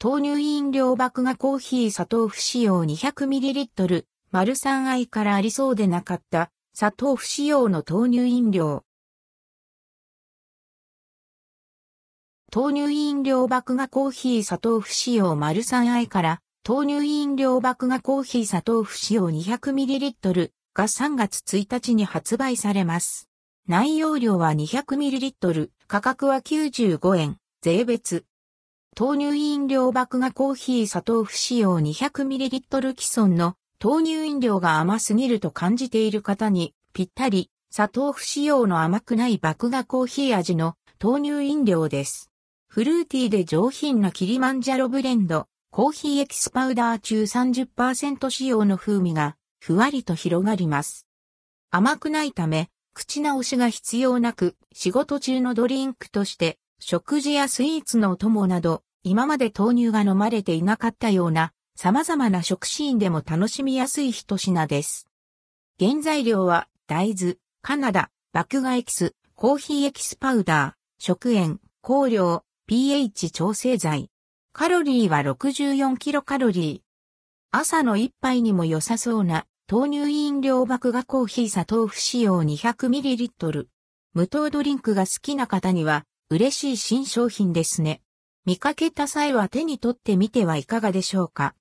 豆乳飲料麦芽コーヒー砂糖不使用 200ml、丸3愛からありそうでなかった砂糖不使用の豆乳飲料。豆乳飲料麦芽コーヒー砂糖不使用丸3愛から豆乳飲料麦芽コーヒー砂糖不使用 200ml が3月1日に発売されます。内容量は 200ml、価格は95円、税別。豆乳飲料麦芽コーヒー砂糖不使用 200ml 既存の豆乳飲料が甘すぎると感じている方にぴったり砂糖不使用の甘くない麦芽コーヒー味の豆乳飲料です。フルーティーで上品なキリマンジャロブレンド、コーヒーエキスパウダー中30%使用の風味がふわりと広がります。甘くないため口直しが必要なく、仕事中のドリンクとして、食事やスイーツのお供など、今まで豆乳が飲まれていなかったような、様々な食シーンでも楽しみやすい一品です。原材料は、大豆、カナダ、麦芽エキス、コーヒーエキスパウダー、食塩、香料、pH 調整剤。カロリーは64キロカロリー。朝の一杯にも良さそうな豆乳飲料麦芽コーヒー砂糖不使用 200ml。無糖ドリンクが好きな方には嬉しい新商品ですね。見かけた際は手に取ってみてはいかがでしょうか。